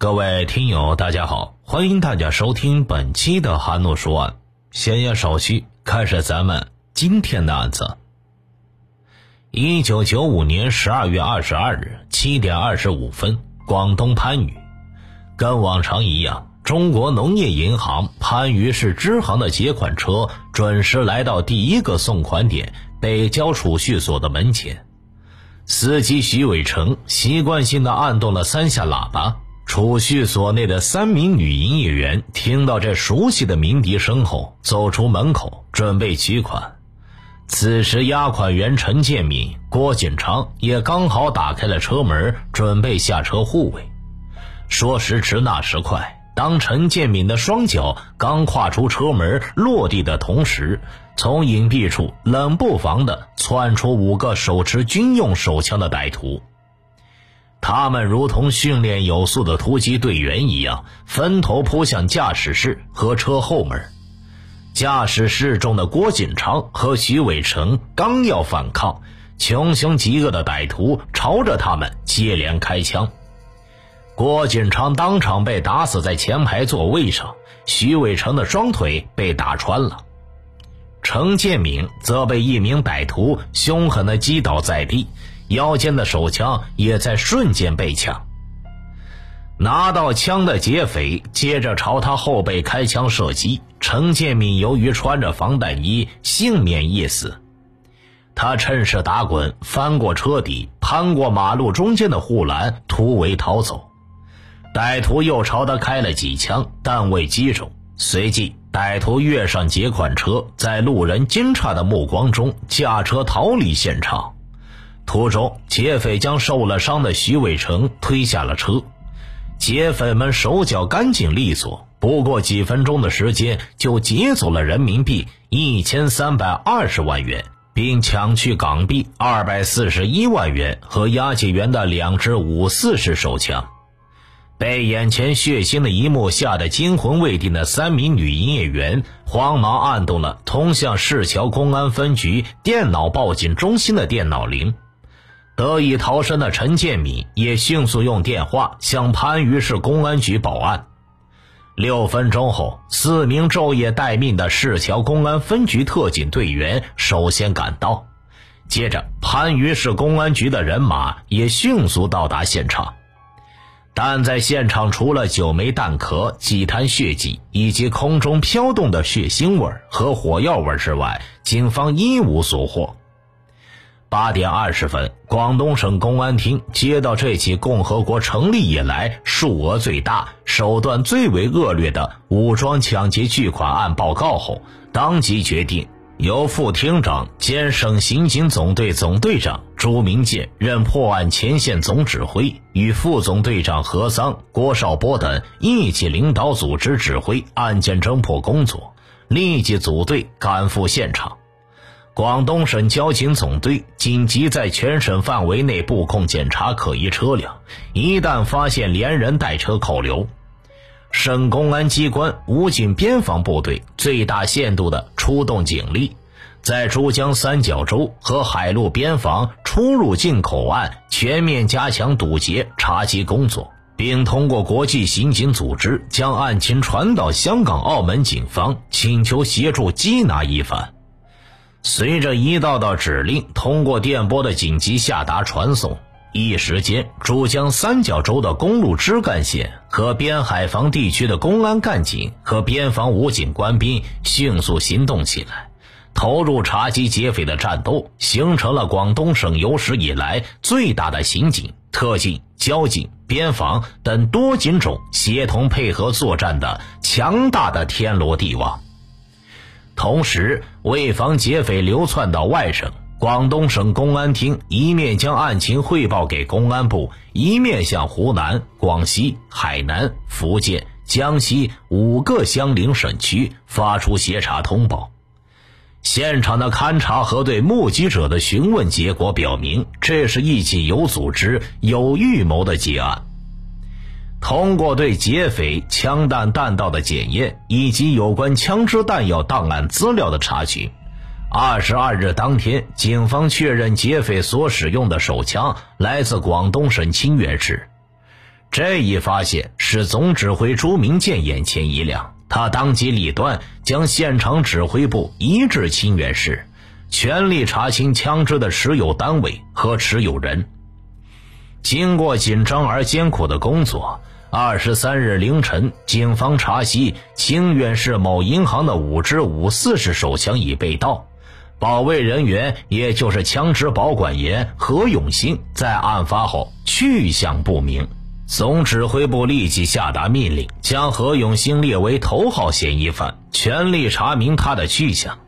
各位听友，大家好，欢迎大家收听本期的韩诺说案。闲言少叙，开始咱们今天的案子。一九九五年十二月二十二日七点二十五分，广东番禺，跟往常一样，中国农业银行番禺市支行的结款车准时来到第一个送款点北郊储蓄所的门前。司机徐伟成习惯性的按动了三下喇叭。储蓄所内的三名女营业员听到这熟悉的鸣笛声后，走出门口准备取款。此时，押款员陈建敏、郭锦昌也刚好打开了车门，准备下车护卫。说时迟，那时快，当陈建敏的双脚刚跨出车门落地的同时，从隐蔽处冷不防地窜出五个手持军用手枪的歹徒。他们如同训练有素的突击队员一样，分头扑向驾驶室和车后门。驾驶室中的郭锦昌和徐伟成刚要反抗，穷凶极恶的歹徒朝着他们接连开枪。郭锦昌当场被打死在前排座位上，徐伟成的双腿被打穿了，程建敏则被一名歹徒凶狠地击倒在地。腰间的手枪也在瞬间被抢。拿到枪的劫匪接着朝他后背开枪射击。程建敏由于穿着防弹衣，幸免一死。他趁势打滚，翻过车底，攀过马路中间的护栏，突围逃走。歹徒又朝他开了几枪，但未击中。随即，歹徒跃上劫款车，在路人惊诧的目光中驾车逃离现场。途中，劫匪将受了伤的徐伟成推下了车。劫匪们手脚干净利索，不过几分钟的时间就劫走了人民币一千三百二十万元，并抢去港币二百四十一万元和押解员的两支五四式手枪。被眼前血腥的一幕吓得惊魂未定的三名女营业员，慌忙按动了通向市桥公安分局电脑报警中心的电脑铃。得以逃生的陈建敏也迅速用电话向番禺市公安局报案。六分钟后，四名昼夜待命的市桥公安分局特警队员首先赶到，接着番禺市公安局的人马也迅速到达现场。但在现场，除了九枚弹壳、几滩血迹以及空中飘动的血腥味和火药味之外，警方一无所获。八点二十分，广东省公安厅接到这起共和国成立以来数额最大、手段最为恶劣的武装抢劫巨款案报告后，当即决定由副厅长兼省刑警总队总队长朱明建任破案前线总指挥，与副总队长何桑、郭少波等一起领导组织指挥案件侦破工作，立即组队赶赴现场。广东省交警总队紧急在全省范围内布控检查可疑车辆，一旦发现连人带车扣留，省公安机关武警边防部队最大限度地出动警力，在珠江三角洲和海陆边防出入境口岸全面加强堵截查缉工作，并通过国际刑警组织将案情传到香港、澳门警方，请求协助缉拿疑犯。随着一道道指令通过电波的紧急下达传送，一时间，珠江三角洲的公路支干线和边海防地区的公安干警和边防武警官兵迅速行动起来，投入查缉劫匪的战斗，形成了广东省有史以来最大的刑警、特警、交警、边防等多警种协同配合作战的强大的天罗地网。同时，为防劫匪流窜到外省，广东省公安厅一面将案情汇报给公安部，一面向湖南、广西、海南、福建、江西五个相邻省区发出协查通报。现场的勘查和对目击者的询问结果表明，这是一起有组织、有预谋的劫案。通过对劫匪枪弹弹道的检验，以及有关枪支弹药档案资料的查询，二十二日当天，警方确认劫匪所使用的手枪来自广东省清远市。这一发现使总指挥朱明建眼前一亮，他当机立断，将现场指挥部移至清远市，全力查清枪支的持有单位和持有人。经过紧张而艰苦的工作，二十三日凌晨，警方查悉清远市某银行的五支五四式手枪已被盗。保卫人员，也就是枪支保管员何永新，在案发后去向不明。总指挥部立即下达命令，将何永新列为头号嫌疑犯，全力查明他的去向。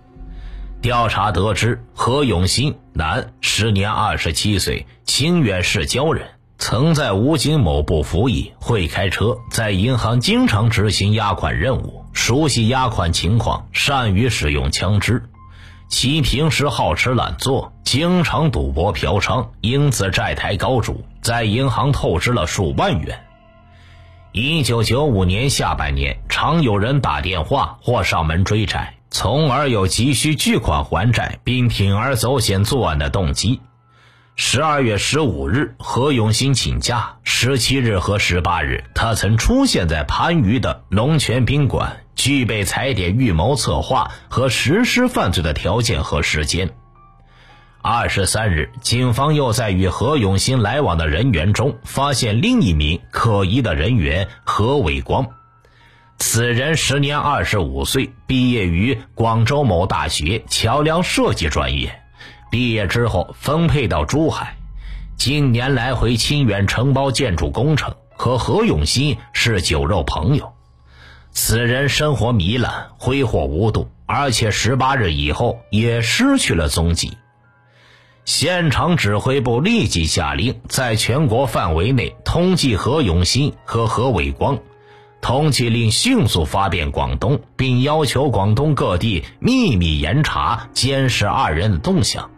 调查得知，何永新，男，时年二十七岁，清远市郊人，曾在武警某部服役，会开车，在银行经常执行押款任务，熟悉押款情况，善于使用枪支。其平时好吃懒做，经常赌博嫖娼，因此债台高筑，在银行透支了数万元。一九九五年下半年，常有人打电话或上门追债，从而有急需巨款还债并铤而走险作案的动机。十二月十五日，何永新请假；十七日和十八日，他曾出现在番禺的龙泉宾馆。具备踩点、预谋、策划和实施犯罪的条件和时间。二十三日，警方又在与何永新来往的人员中发现另一名可疑的人员何伟光。此人时年二十五岁，毕业于广州某大学桥梁设计专业。毕业之后分配到珠海，近年来回清远承包建筑工程，和何永新是酒肉朋友。此人生活糜烂，挥霍无度，而且十八日以后也失去了踪迹。现场指挥部立即下令，在全国范围内通缉何永新和何伟光，通缉令迅速发遍广东，并要求广东各地秘密严查、监视二人的动向。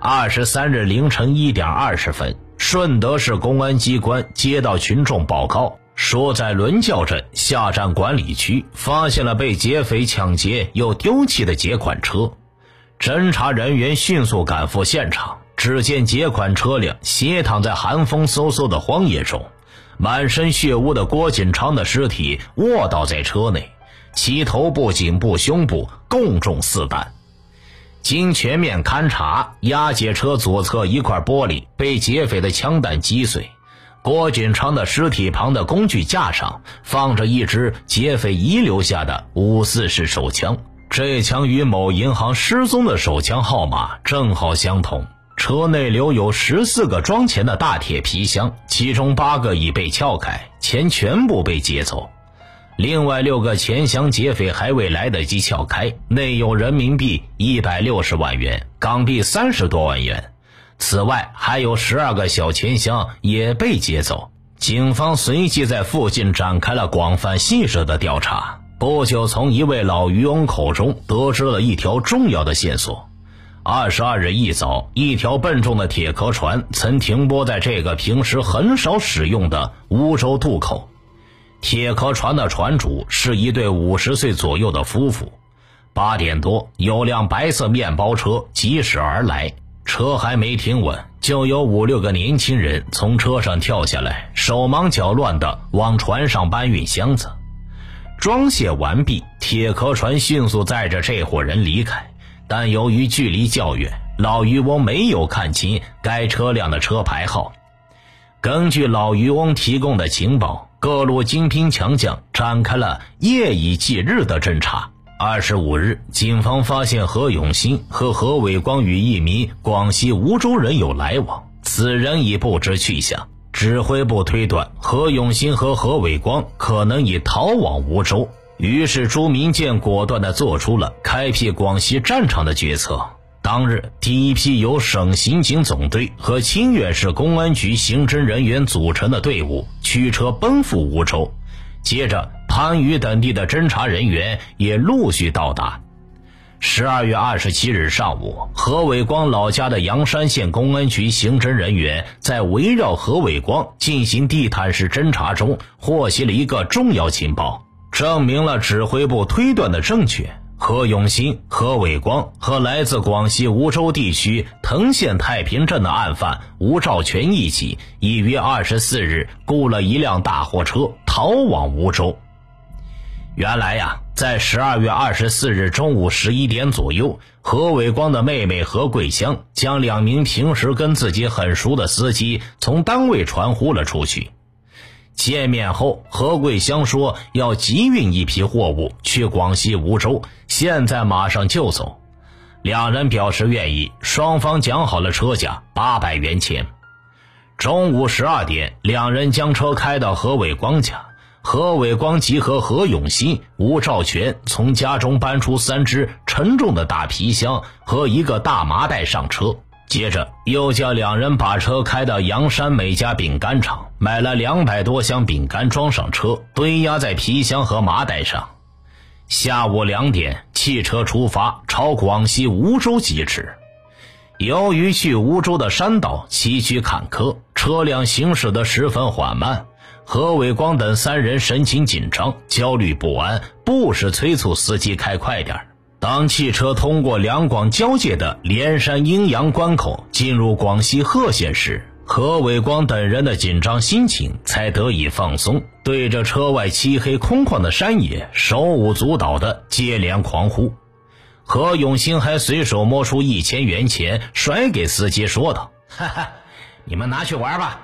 二十三日凌晨一点二十分，顺德市公安机关接到群众报告。说，在伦教镇下站管理区发现了被劫匪抢劫又丢弃的劫款车，侦查人员迅速赶赴现场，只见劫款车辆斜躺在寒风嗖嗖的荒野中，满身血污的郭锦昌的尸体卧倒在车内，其头部、颈部、胸部共中四弹。经全面勘查，押解车左侧一块玻璃被劫匪的枪弹击碎。郭锦昌的尸体旁的工具架上放着一支劫匪遗留下的五四式手枪，这枪与某银行失踪的手枪号码正好相同。车内留有十四个装钱的大铁皮箱，其中八个已被撬开，钱全部被劫走。另外六个钱箱劫匪还未来得及撬开，内有人民币一百六十万元，港币三十多万元。此外，还有十二个小钱箱也被劫走。警方随即在附近展开了广泛细致的调查。不久，从一位老渔翁口中得知了一条重要的线索：二十二日一早，一条笨重的铁壳船曾停泊在这个平时很少使用的梧州渡口。铁壳船的船主是一对五十岁左右的夫妇。八点多，有辆白色面包车疾驶而来。车还没停稳，就有五六个年轻人从车上跳下来，手忙脚乱地往船上搬运箱子。装卸完毕，铁壳船迅速载着这伙人离开。但由于距离较远，老渔翁没有看清该车辆的车牌号。根据老渔翁提供的情报，各路精兵强将展开了夜以继日的侦查。二十五日，警方发现何永新和何伟光与一名广西梧州人有来往，此人已不知去向。指挥部推断何永新和何伟光可能已逃往梧州，于是朱明建果断地做出了开辟广西战场的决策。当日，第一批由省刑警总队和清远市公安局刑侦人员组成的队伍驱车奔赴梧州，接着。番禺等地的侦查人员也陆续到达。十二月二十七日上午，何伟光老家的阳山县公安局刑侦人员在围绕何伟光进行地毯式侦查中，获悉了一个重要情报，证明了指挥部推断的正确。何永新、何伟光和来自广西梧州地区藤县太平镇的案犯吴兆全一起，已于二十四日雇了一辆大货车逃往梧州。原来呀，在十二月二十四日中午十一点左右，何伟光的妹妹何桂香将两名平时跟自己很熟的司机从单位传呼了出去。见面后，何桂香说要急运一批货物去广西梧州，现在马上就走。两人表示愿意，双方讲好了车价八百元钱。中午十二点，两人将车开到何伟光家。何伟光集合何永新、吴兆全，从家中搬出三只沉重的大皮箱和一个大麻袋上车，接着又叫两人把车开到阳山美家饼干厂，买了两百多箱饼干装上车，堆压在皮箱和麻袋上。下午两点，汽车出发，朝广西梧州疾驰。由于去梧州的山道崎岖坎坷，车辆行驶得十分缓慢。何伟光等三人神情紧张、焦虑不安，不时催促司机开快点。当汽车通过两广交界的连山阴阳关口，进入广西贺县时，何伟光等人的紧张心情才得以放松，对着车外漆黑空旷的山野，手舞足蹈的接连狂呼。何永兴还随手摸出一千元钱，甩给司机，说道：“哈哈，你们拿去玩吧。”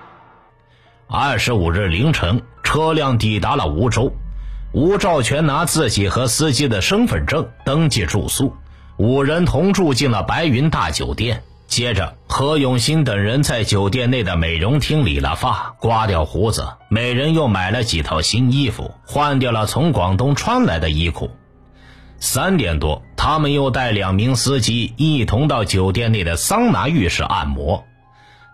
二十五日凌晨，车辆抵达了梧州。吴兆全拿自己和司机的身份证登记住宿，五人同住进了白云大酒店。接着，何永新等人在酒店内的美容厅理了发，刮掉胡子，每人又买了几套新衣服，换掉了从广东穿来的衣裤。三点多，他们又带两名司机一同到酒店内的桑拿浴室按摩。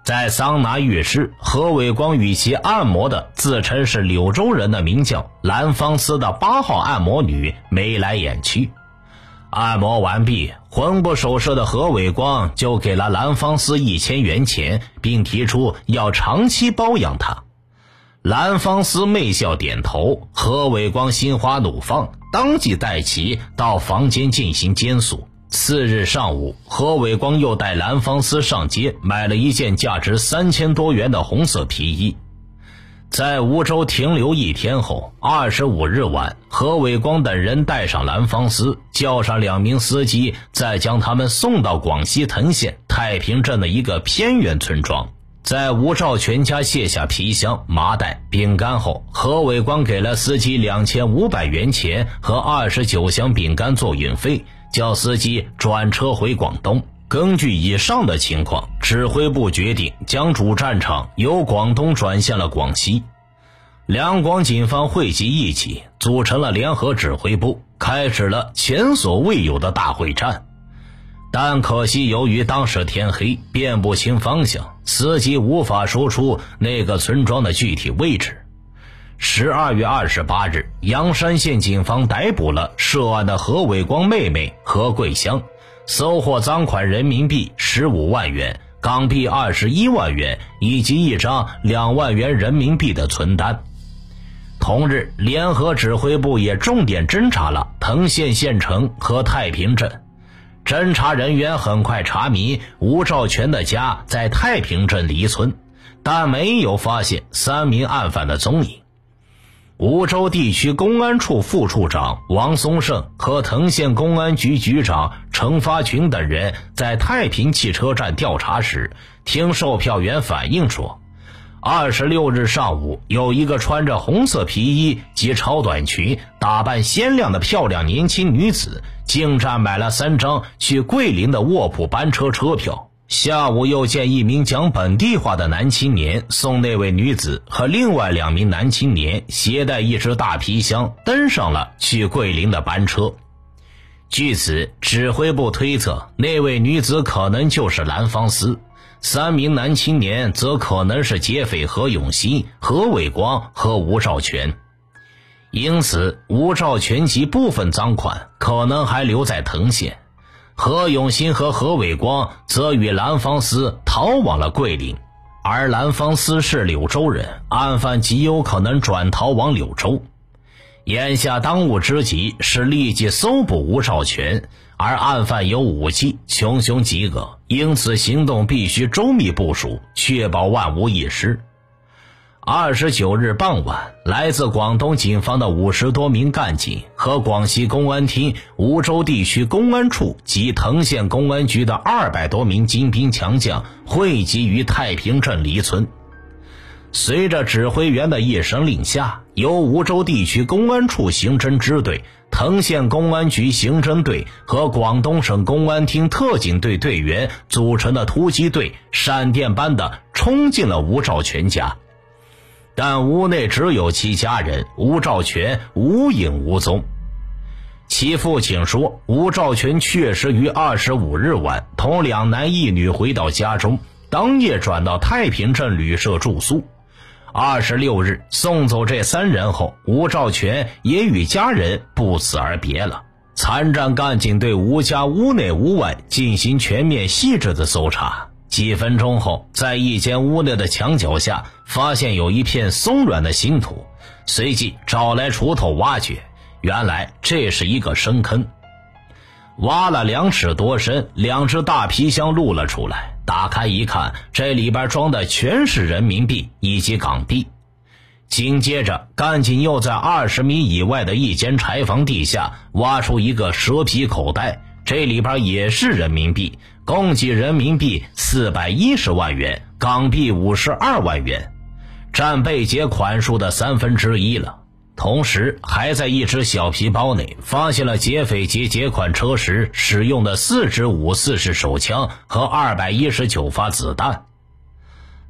在桑拿浴室，何伟光与其按摩的自称是柳州人的名叫兰芳思的八号按摩女眉来眼去。按摩完毕，魂不守舍的何伟光就给了兰芳思一千元钱，并提出要长期包养她。兰芳思媚笑点头，何伟光心花怒放，当即带其到房间进行奸宿。次日上午，何伟光又带蓝芳思上街买了一件价值三千多元的红色皮衣。在梧州停留一天后，二十五日晚，何伟光等人带上蓝芳思，叫上两名司机，再将他们送到广西藤县太平镇的一个偏远村庄。在吴兆全家卸下皮箱、麻袋、饼干后，何伟光给了司机两千五百元钱和二十九箱饼干做运费。叫司机转车回广东。根据以上的情况，指挥部决定将主战场由广东转向了广西。两广警方汇集一起，组成了联合指挥部，开始了前所未有的大会战。但可惜，由于当时天黑，辨不清方向，司机无法说出那个村庄的具体位置。十二月二十八日，阳山县警方逮捕了涉案的何伟光妹妹何桂香，搜获赃款人民币十五万元、港币二十一万元以及一张两万元人民币的存单。同日，联合指挥部也重点侦查了藤县县城和太平镇。侦查人员很快查明吴兆全的家在太平镇黎村，但没有发现三名案犯的踪影。梧州地区公安处副处长王松胜和藤县公安局局长程发群等人在太平汽车站调查时，听售票员反映说，二十六日上午有一个穿着红色皮衣及超短裙、打扮鲜亮的漂亮年轻女子进站买了三张去桂林的卧铺班车车票。下午又见一名讲本地话的男青年送那位女子和另外两名男青年携带一只大皮箱登上了去桂林的班车。据此，指挥部推测那位女子可能就是蓝芳思，三名男青年则可能是劫匪何永新、何伟光和吴兆全。因此，吴兆全及部分赃款可能还留在藤县。何永新和何伟光则与蓝芳思逃往了桂林，而蓝芳思是柳州人，案犯极有可能转逃往柳州。眼下当务之急是立即搜捕吴少全，而案犯有武器，穷凶极恶，因此行动必须周密部署，确保万无一失。二十九日傍晚，来自广东警方的五十多名干警和广西公安厅梧州地区公安处及藤县公安局的二百多名精兵强将汇集于太平镇黎村。随着指挥员的一声令下，由梧州地区公安处刑侦支队、藤县公安局刑侦队和广东省公安厅特警队队员组成的突击队，闪电般的冲进了吴兆全家。但屋内只有其家人，吴兆全无影无踪。其父亲说，吴兆全确实于二十五日晚同两男一女回到家中，当夜转到太平镇旅社住宿。二十六日送走这三人后，吴兆全也与家人不辞而别了。参战干警对吴家屋内屋外进行全面细致的搜查。几分钟后，在一间屋内的墙角下发现有一片松软的新土，随即找来锄头挖掘，原来这是一个深坑。挖了两尺多深，两只大皮箱露了出来。打开一看，这里边装的全是人民币以及港币。紧接着，干警又在二十米以外的一间柴房地下挖出一个蛇皮口袋，这里边也是人民币。共计人民币四百一十万元，港币五十二万元，占被劫款数的三分之一了。同时，还在一只小皮包内发现了劫匪劫劫款车时使用的四支五四式手枪和二百一十九发子弹。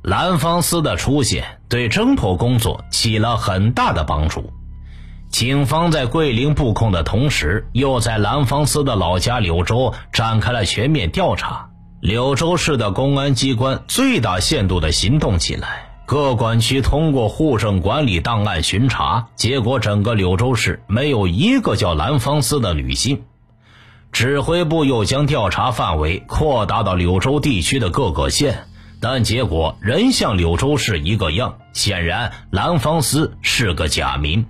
蓝方司的出现对侦破工作起了很大的帮助。警方在桂林布控的同时，又在蓝方司的老家柳州展开了全面调查。柳州市的公安机关最大限度地行动起来，各管区通过户政管理档案巡查，结果整个柳州市没有一个叫蓝方司的女性。指挥部又将调查范围扩大到柳州地区的各个县，但结果仍像柳州市一个样。显然，蓝方司是个假名。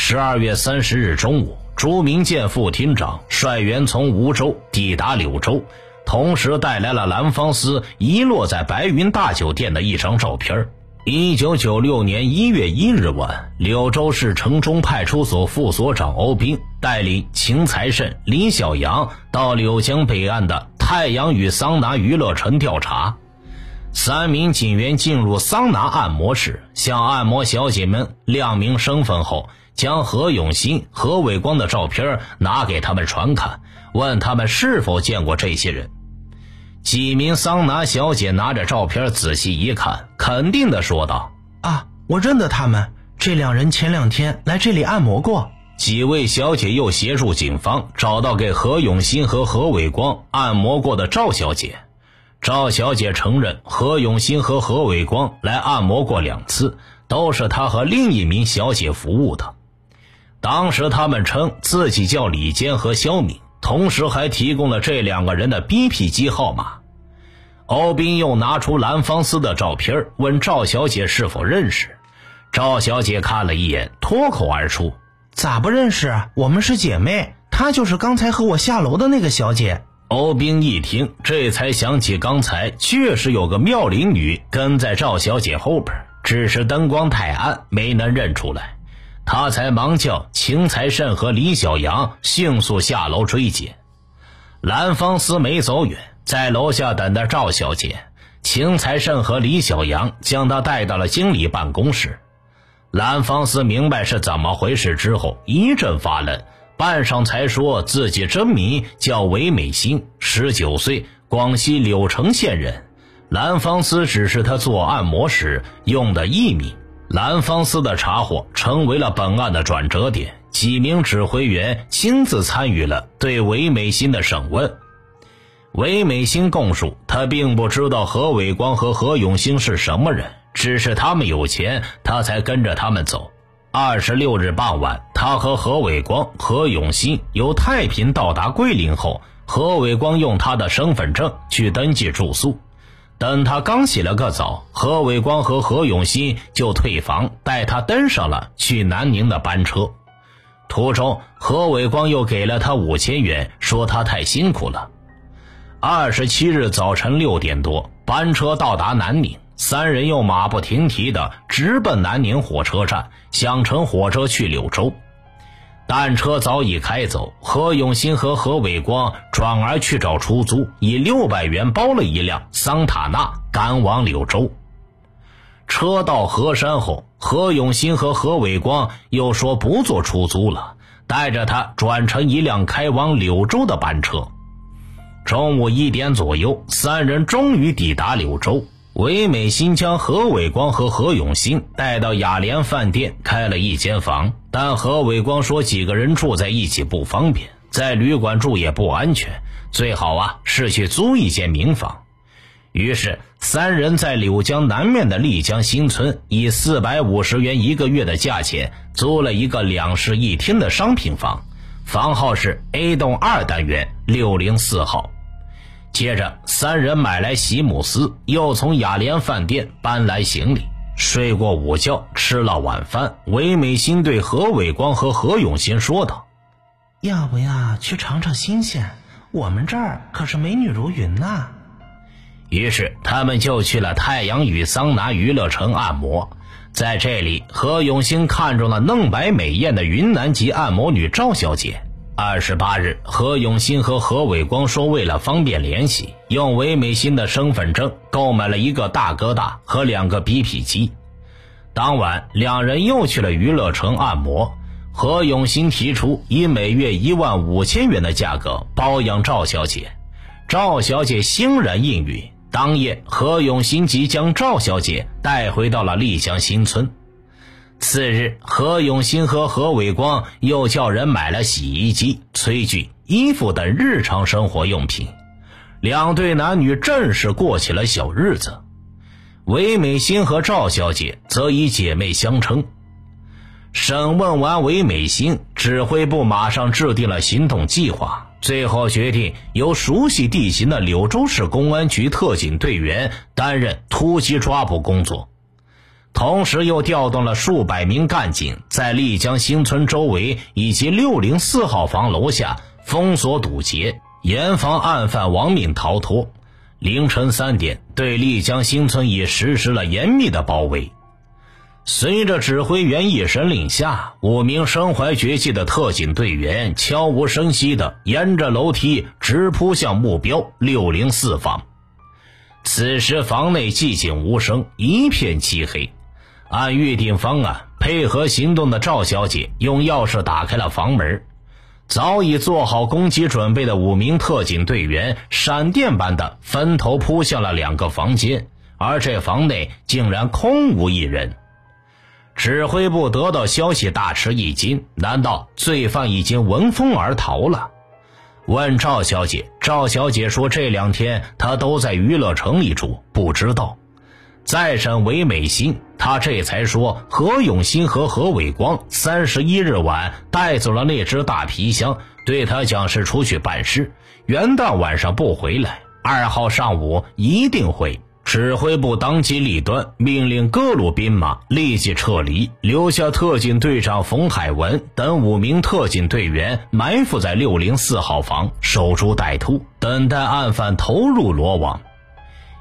十二月三十日中午，朱明建副厅长率员从梧州抵达柳州，同时带来了蓝方思遗落在白云大酒店的一张照片。一九九六年一月一日晚，柳州市城中派出所副所长欧斌带领秦财胜、李小阳到柳江北岸的太阳与桑拿娱乐城调查。三名警员进入桑拿按摩室，向按摩小姐们亮明身份后。将何永新、何伟光的照片拿给他们传看，问他们是否见过这些人。几名桑拿小姐拿着照片仔细一看，肯定的说道：“啊，我认得他们，这两人前两天来这里按摩过。”几位小姐又协助警方找到给何永新和何伟光按摩过的赵小姐。赵小姐承认何永新和何伟光来按摩过两次，都是她和另一名小姐服务的。当时他们称自己叫李坚和肖敏，同时还提供了这两个人的 BP 机号码。欧斌又拿出蓝芳思的照片，问赵小姐是否认识。赵小姐看了一眼，脱口而出：“咋不认识？我们是姐妹，她就是刚才和我下楼的那个小姐。”欧斌一听，这才想起刚才确实有个妙龄女跟在赵小姐后边，只是灯光太暗，没能认出来。他才忙叫秦财胜和李小阳迅速下楼追截。蓝方思没走远，在楼下等着赵小姐。秦财胜和李小阳将他带到了经理办公室。蓝方思明白是怎么回事之后，一阵发愣，半晌才说自己真名叫韦美心，十九岁，广西柳城县人。蓝方思只是他做按摩时用的艺名。蓝方司的查获成为了本案的转折点，几名指挥员亲自参与了对韦美心的审问。韦美心供述，他并不知道何伟光和何永兴是什么人，只是他们有钱，他才跟着他们走。二十六日傍晚，他和何伟光、何永兴由太平到达桂林后，何伟光用他的身份证去登记住宿。等他刚洗了个澡，何伟光和何永新就退房，带他登上了去南宁的班车。途中，何伟光又给了他五千元，说他太辛苦了。二十七日早晨六点多，班车到达南宁，三人又马不停蹄的直奔南宁火车站，想乘火车去柳州。但车早已开走，何永新和何伟光转而去找出租，以六百元包了一辆桑塔纳，赶往柳州。车到河山后，何永新和何伟光又说不坐出租了，带着他转乘一辆开往柳州的班车。中午一点左右，三人终于抵达柳州。唯美新将何伟光和何永新带到雅联饭店开了一间房，但何伟光说几个人住在一起不方便，在旅馆住也不安全，最好啊是去租一间民房。于是三人在柳江南面的丽江新村，以四百五十元一个月的价钱租了一个两室一厅的商品房，房号是 A 栋二单元六零四号。接着，三人买来席慕斯，又从雅联饭店搬来行李，睡过午觉，吃了晚饭。韦美心对何伟光和何永新说道：“要不要去尝尝新鲜？我们这儿可是美女如云呐。”于是他们就去了太阳与桑拿娱乐城按摩。在这里，何永新看中了嫩白美艳的云南籍按摩女赵小姐。二十八日，何永新和何伟光说，为了方便联系，用韦美欣的身份证购买了一个大哥大和两个 BP 机。当晚，两人又去了娱乐城按摩。何永新提出以每月一万五千元的价格包养赵小姐，赵小姐欣然应允。当夜，何永新即将赵小姐带回到了丽江新村。次日，何永新和何伟光又叫人买了洗衣机、炊具、衣服等日常生活用品，两对男女正式过起了小日子。韦美心和赵小姐则以姐妹相称。审问完韦美心，指挥部马上制定了行动计划，最后决定由熟悉地形的柳州市公安局特警队员担任突击抓捕工作。同时，又调动了数百名干警，在丽江新村周围以及六零四号房楼下封锁堵截，严防案犯亡命逃脱。凌晨三点，对丽江新村已实施了严密的包围。随着指挥员一声令下，五名身怀绝技的特警队员悄无声息地沿着楼梯直扑向目标六零四房。此时，房内寂静无声，一片漆黑。按预定方案，配合行动的赵小姐用钥匙打开了房门。早已做好攻击准备的五名特警队员，闪电般的分头扑向了两个房间，而这房内竟然空无一人。指挥部得到消息，大吃一惊：难道罪犯已经闻风而逃了？问赵小姐，赵小姐说这两天她都在娱乐城里住，不知道。再审韦美心，他这才说何永新和何伟光三十一日晚带走了那只大皮箱，对他讲是出去办事，元旦晚上不回来，二号上午一定会。指挥部当机立断，命令各路兵马立即撤离，留下特警队长冯海文等五名特警队员埋伏在六零四号房，守株待兔，等待案犯投入罗网。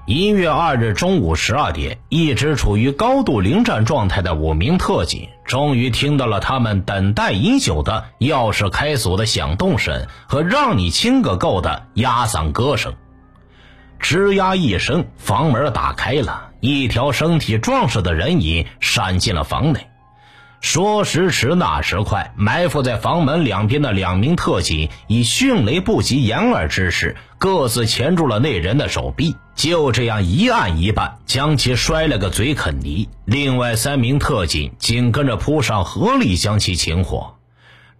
一月二日中午十二点，一直处于高度临战状态的五名特警，终于听到了他们等待已久的钥匙开锁的响动声和“让你亲个够”的压嗓歌声。吱呀一声，房门打开了，一条身体壮实的人影闪进了房内。说时迟，那时快，埋伏在房门两边的两名特警以迅雷不及掩耳之势，各自钳住了那人的手臂，就这样一按一绊，将其摔了个嘴啃泥。另外三名特警紧跟着扑上，合力将其擒获。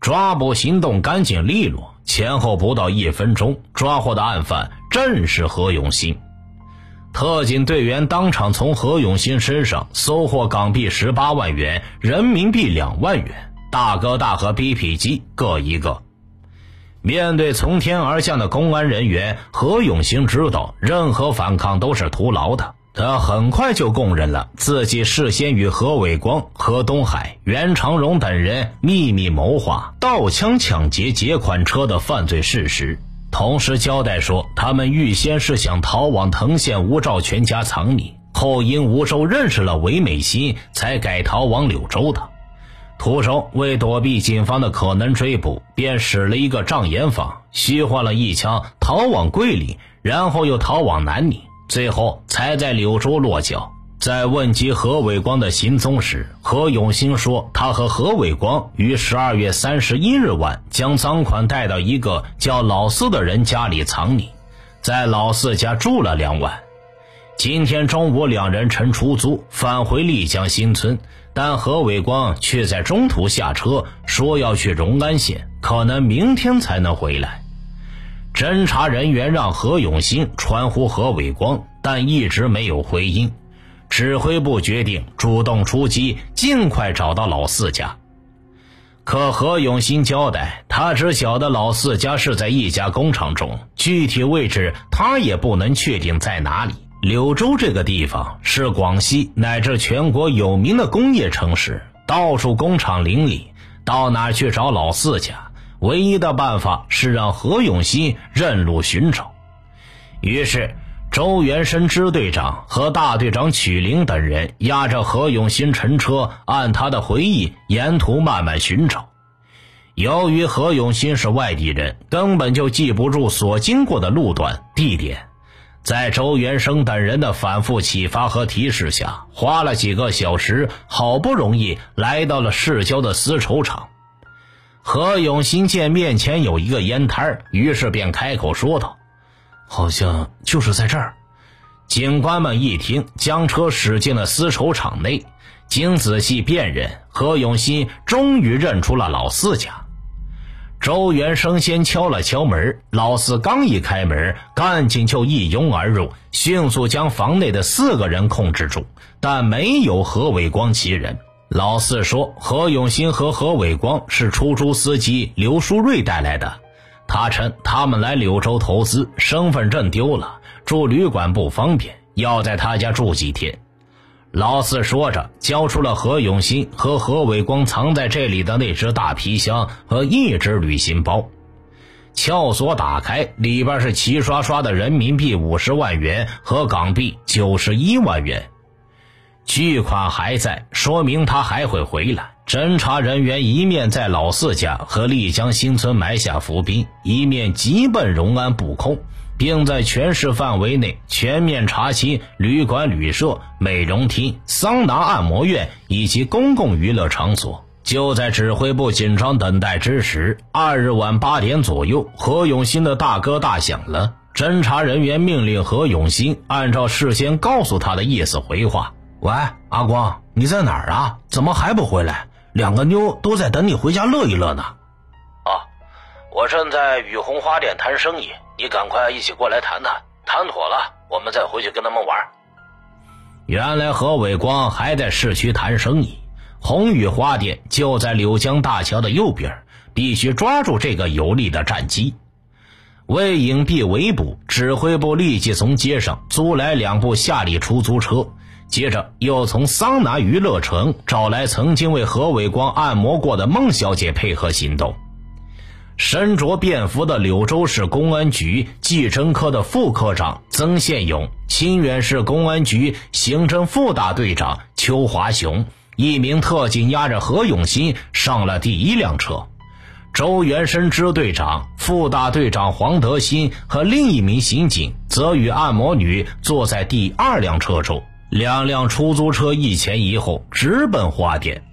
抓捕行动干净利落，前后不到一分钟，抓获的案犯正是何永新。特警队员当场从何永新身上搜获港币十八万元、人民币两万元、大哥大和 BP 机各一个。面对从天而降的公安人员，何永新知道任何反抗都是徒劳的。他很快就供认了自己事先与何伟光、何东海、袁长荣等人秘密谋划盗枪抢劫劫款车的犯罪事实，同时交代说，他们预先是想逃往藤县吴兆全家藏匿，后因吴州认识了韦美心，才改逃往柳州的。途中为躲避警方的可能追捕，便使了一个障眼法，虚晃了一枪，逃往桂林，然后又逃往南宁。最后才在柳州落脚。在问及何伟光的行踪时，何永新说，他和何伟光于十二月三十一日晚将赃款带到一个叫老四的人家里藏匿，在老四家住了两晚。今天中午，两人乘出租返回丽江新村，但何伟光却在中途下车，说要去荣安县，可能明天才能回来。侦查人员让何永新传呼何伟光，但一直没有回音。指挥部决定主动出击，尽快找到老四家。可何永新交代，他只晓得老四家是在一家工厂中，具体位置他也不能确定在哪里。柳州这个地方是广西乃至全国有名的工业城市，到处工厂林立，到哪去找老四家？唯一的办法是让何永新认路寻找。于是，周元生支队长和大队长曲林等人押着何永新乘车，按他的回忆，沿途慢慢寻找。由于何永新是外地人，根本就记不住所经过的路段、地点。在周元生等人的反复启发和提示下，花了几个小时，好不容易来到了市郊的丝绸厂。何永新见面前有一个烟摊于是便开口说道：“好像就是在这儿。”警官们一听，将车驶进了丝绸厂内。经仔细辨认，何永新终于认出了老四家。周元生先敲了敲门，老四刚一开门，赶紧就一拥而入，迅速将房内的四个人控制住，但没有何伟光其人。老四说：“何永新和何伟光是出租司机刘书瑞带来的。他称他们来柳州投资，身份证丢了，住旅馆不方便，要在他家住几天。”老四说着，交出了何永新和何伟光藏在这里的那只大皮箱和一只旅行包。撬锁打开，里边是齐刷刷的人民币五十万元和港币九十一万元。巨款还在，说明他还会回来。侦查人员一面在老四家和丽江新村埋下伏兵，一面急奔荣安布控，并在全市范围内全面查清旅馆、旅社、美容厅、桑拿、按摩院以及公共娱乐场所。就在指挥部紧张等待之时，二日晚八点左右，何永新的大哥大响了。侦查人员命令何永新按照事先告诉他的意思回话。喂，阿光，你在哪儿啊？怎么还不回来？两个妞都在等你回家乐一乐呢。啊，我正在雨虹花店谈生意，你赶快一起过来谈谈，谈妥了，我们再回去跟他们玩。原来何伟光还在市区谈生意，红雨花店就在柳江大桥的右边，必须抓住这个有利的战机。为隐蔽围捕，指挥部立即从街上租来两部夏利出租车。接着又从桑拿娱乐城找来曾经为何伟光按摩过的孟小姐配合行动。身着便服的柳州市公安局计侦科的副科长曾宪勇、清远市公安局刑侦副大队长邱华雄，一名特警押着何永新上了第一辆车。周元生支队长、副大队长黄德新和另一名刑警则与按摩女坐在第二辆车中。两辆出租车一前一后直奔花店，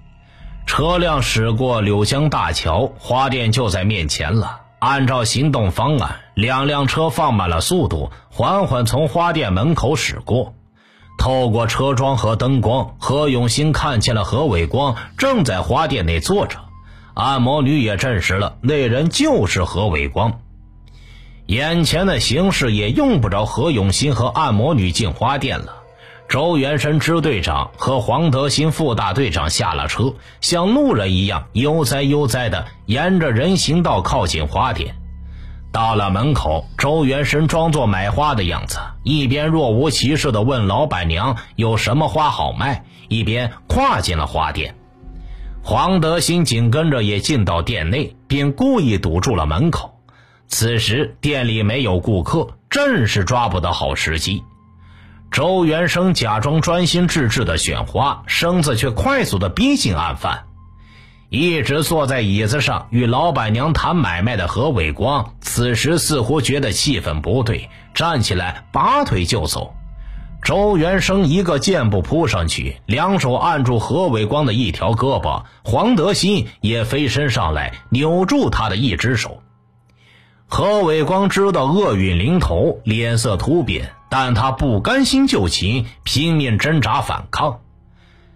车辆驶过柳江大桥，花店就在面前了。按照行动方案，两辆车放慢了速度，缓缓从花店门口驶过。透过车窗和灯光，何永新看见了何伟光正在花店内坐着。按摩女也证实了，那人就是何伟光。眼前的形势也用不着何永新和按摩女进花店了。周元生支队长和黄德兴副大队长下了车，像路人一样悠哉悠哉地沿着人行道靠近花店。到了门口，周元生装作买花的样子，一边若无其事地问老板娘有什么花好卖，一边跨进了花店。黄德兴紧跟着也进到店内，并故意堵住了门口。此时店里没有顾客，正是抓捕的好时机。周元生假装专心致志地选花，身子却快速地逼近案犯。一直坐在椅子上与老板娘谈买卖的何伟光，此时似乎觉得气氛不对，站起来拔腿就走。周元生一个箭步扑上去，两手按住何伟光的一条胳膊，黄德兴也飞身上来扭住他的一只手。何伟光知道厄运临头，脸色突变，但他不甘心就擒，拼命挣扎反抗。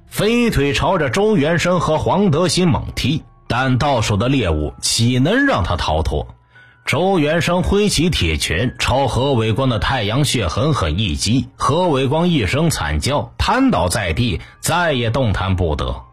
飞腿朝着周元生和黄德兴猛踢，但到手的猎物岂能让他逃脱？周元生挥起铁拳朝何伟光的太阳穴狠狠一击，何伟光一声惨叫，瘫倒在地，再也动弹不得。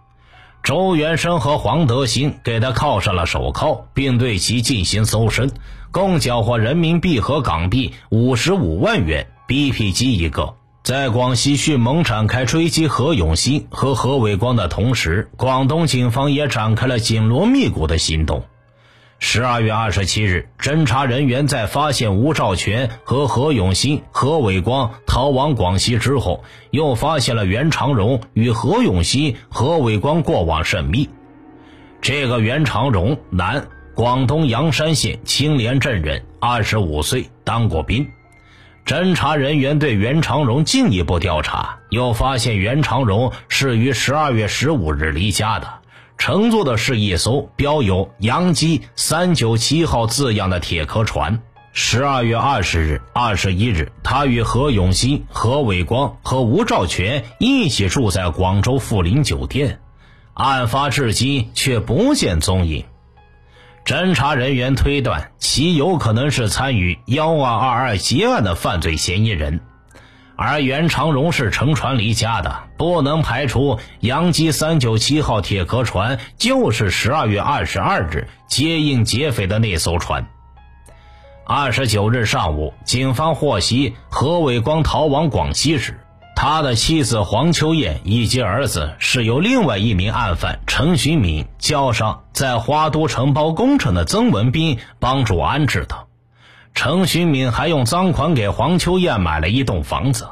周元生和黄德新给他铐上了手铐，并对其进行搜身，共缴获人民币和港币五十五万元，BP 机一个。在广西迅猛展开追击何永新和何伟光的同时，广东警方也展开了紧锣密鼓的行动。十二月二十七日，侦查人员在发现吴兆全和何永新、何伟光逃往广西之后，又发现了袁长荣与何永新、何伟光过往甚密。这个袁长荣，男，广东阳山县青莲镇人，二十五岁，当过兵。侦查人员对袁长荣进一步调查，又发现袁长荣是于十二月十五日离家的，乘坐的是一艘标有“洋基三九七号”字样的铁壳船。十二月二十日、二十一日，他与何永新、何伟光和吴兆全一起住在广州富林酒店，案发至今却不见踪影。侦查人员推断，其有可能是参与幺二二二劫案的犯罪嫌疑人，而袁长荣是乘船离家的，不能排除杨基三九七号铁壳船就是十二月二十二日接应劫匪的那艘船。二十九日上午，警方获悉何伟光逃往广西时。他的妻子黄秋燕以及儿子是由另外一名案犯陈寻敏叫上在花都承包工程的曾文斌帮助安置的。陈寻敏还用赃款给黄秋燕买了一栋房子。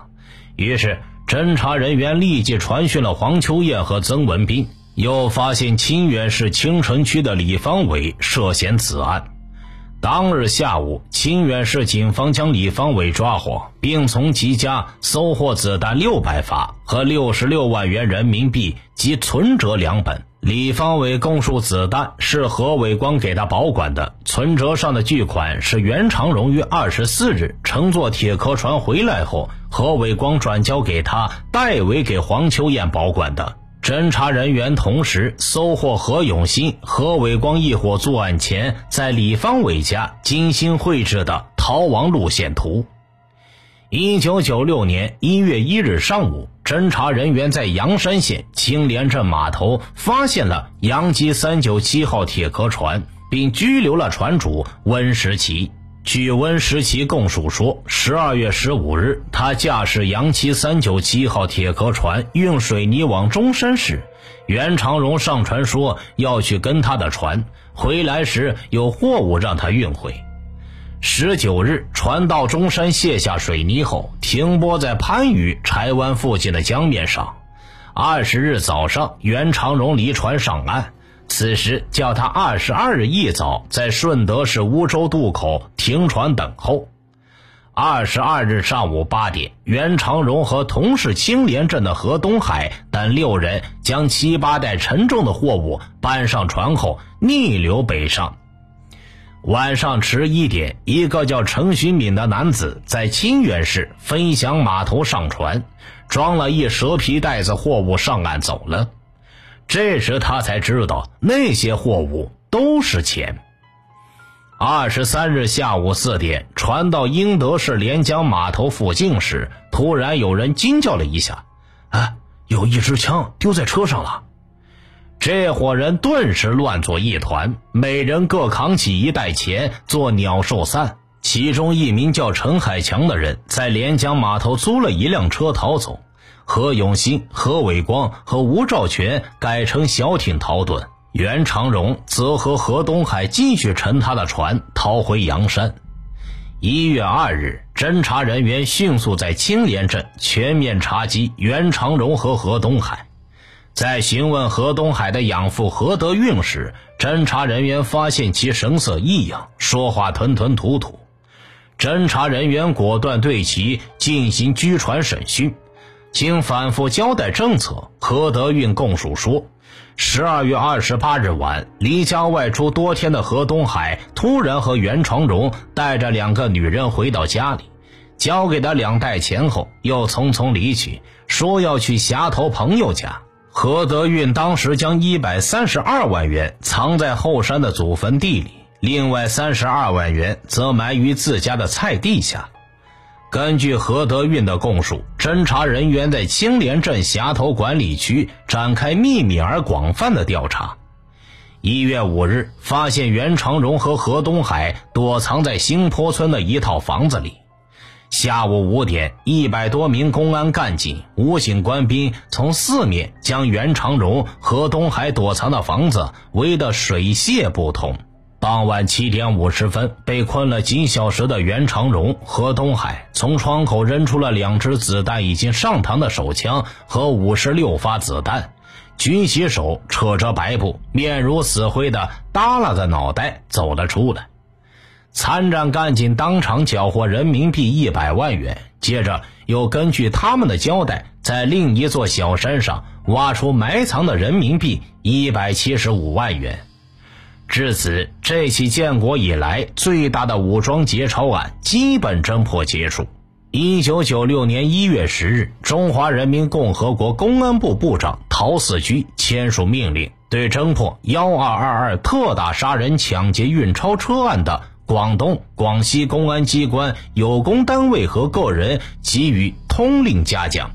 于是，侦查人员立即传讯了黄秋燕和曾文斌，又发现清远市青城区的李方伟涉嫌此案。当日下午，清远市警方将李方伟抓获，并从其家搜获子弹六百发和六十六万元人民币及存折两本。李方伟供述，子弹是何伟光给他保管的，存折上的巨款是袁长荣于二十四日乘坐铁壳船回来后，何伟光转交给他，代为给黄秋燕保管的。侦查人员同时搜获何永新、何伟光一伙作案前在李方伟家精心绘制的逃亡路线图。一九九六年一月一日上午，侦查人员在阳山县青莲镇码头发现了洋基三九七号铁壳船，并拘留了船主温时奇。据温时奇供述说，十二月十五日，他驾驶洋七三九七号铁壳船运水泥往中山市。袁长荣上船说要去跟他的船，回来时有货物让他运回。十九日，船到中山卸下水泥后，停泊在番禺柴湾附近的江面上。二十日早上，袁长荣离船上岸。此时叫他二十二日一早在顺德市梧州渡口停船等候。二十二日上午八点，袁长荣和同是青莲镇的何东海等六人将七八袋沉重的货物搬上船后逆流北上。晚上十一点，一个叫陈寻敏的男子在清远市分享码头上船，装了一蛇皮袋子货物上岸走了。这时他才知道，那些货物都是钱。二十三日下午四点，船到英德市连江码头附近时，突然有人惊叫了一下：“啊，有一支枪丢在车上了！”这伙人顿时乱作一团，每人各扛起一袋钱做鸟兽散。其中一名叫陈海强的人在连江码头租了一辆车逃走，何永新、何伟光和吴兆全改乘小艇逃遁，袁长荣则和何东海继续乘他的船逃回阳山。一月二日，侦查人员迅速在青莲镇全面查缉袁长荣和何东海。在询问何东海的养父何德运时，侦查人员发现其神色异样，说话吞吞吐吐。侦查人员果断对其进行拘传审讯，经反复交代政策，何德运供述说，十二月二十八日晚，离家外出多天的何东海突然和袁长荣带着两个女人回到家里，交给他两袋钱后，又匆匆离去，说要去峡头朋友家。何德运当时将一百三十二万元藏在后山的祖坟地里。另外三十二万元则埋于自家的菜地下。根据何德运的供述，侦查人员在青莲镇峡头管理区展开秘密而广泛的调查。一月五日，发现袁长荣和何东海躲藏在新坡村的一套房子里。下午五点，一百多名公安干警、武警官兵从四面将袁长荣、何东海躲藏的房子围得水泄不通。傍晚七点五十分，被困了几小时的袁长荣、何东海从窗口扔出了两支子弹已经上膛的手枪和五十六发子弹，举起手，扯着白布，面如死灰的耷拉着脑袋走了出来。参战干警当场缴获人民币一百万元，接着又根据他们的交代，在另一座小山上挖出埋藏的人民币一百七十五万元。至此，这起建国以来最大的武装劫钞案基本侦破结束。一九九六年一月十日，中华人民共和国公安部部长陶四居签署命令，对侦破“幺二二二”特大杀人抢劫运钞车案的广东、广西公安机关有功单位和个人给予通令嘉奖。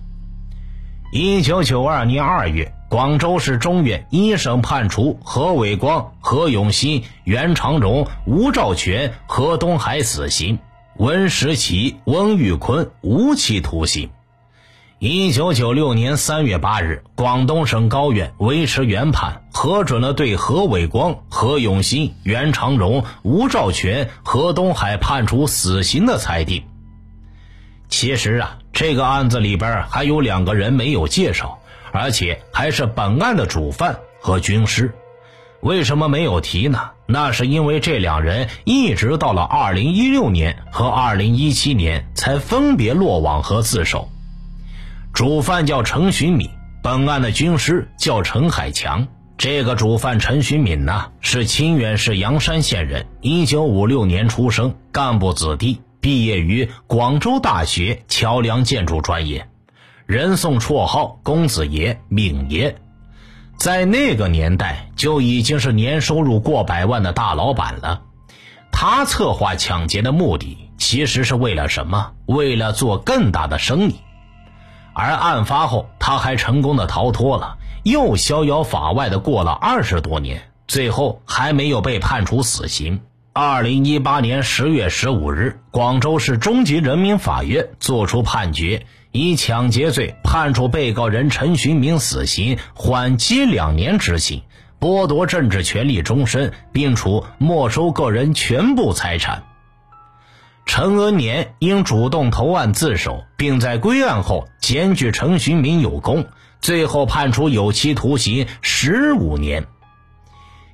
一九九二年二月。广州市中院一审判处何伟光、何永新、袁长荣、吴兆全、何东海死刑，温时奇、温玉坤无期徒刑。一九九六年三月八日，广东省高院维持原判，核准了对何伟光、何永新、袁长荣、吴兆全、何东海判处死刑的裁定。其实啊，这个案子里边还有两个人没有介绍。而且还是本案的主犯和军师，为什么没有提呢？那是因为这两人一直到了二零一六年和二零一七年才分别落网和自首。主犯叫陈寻敏，本案的军师叫陈海强。这个主犯陈寻敏呢，是清远市阳山县人，一九五六年出生，干部子弟，毕业于广州大学桥梁建筑专业。人送绰号“公子爷”“敏爷”，在那个年代就已经是年收入过百万的大老板了。他策划抢劫的目的其实是为了什么？为了做更大的生意。而案发后，他还成功的逃脱了，又逍遥法外的过了二十多年，最后还没有被判处死刑。二零一八年十月十五日，广州市中级人民法院作出判决。以抢劫罪判处被告人陈寻明死刑，缓期两年执行，剥夺政治权利终身，并处没收个人全部财产。陈恩年因主动投案自首，并在归案后检举陈寻明有功，最后判处有期徒刑十五年。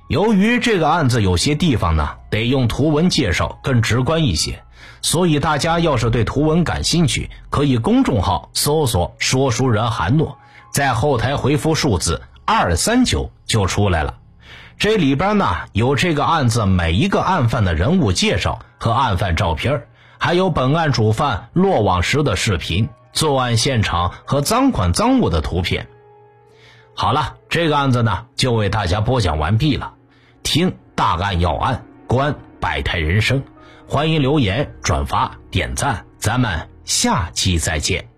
由于这个案子有些地方呢，得用图文介绍更直观一些。所以大家要是对图文感兴趣，可以公众号搜索“说书人韩诺”，在后台回复数字二三九就出来了。这里边呢有这个案子每一个案犯的人物介绍和案犯照片，还有本案主犯落网时的视频、作案现场和赃款赃物的图片。好了，这个案子呢就为大家播讲完毕了。听大案要案，观百态人生。欢迎留言、转发、点赞，咱们下期再见。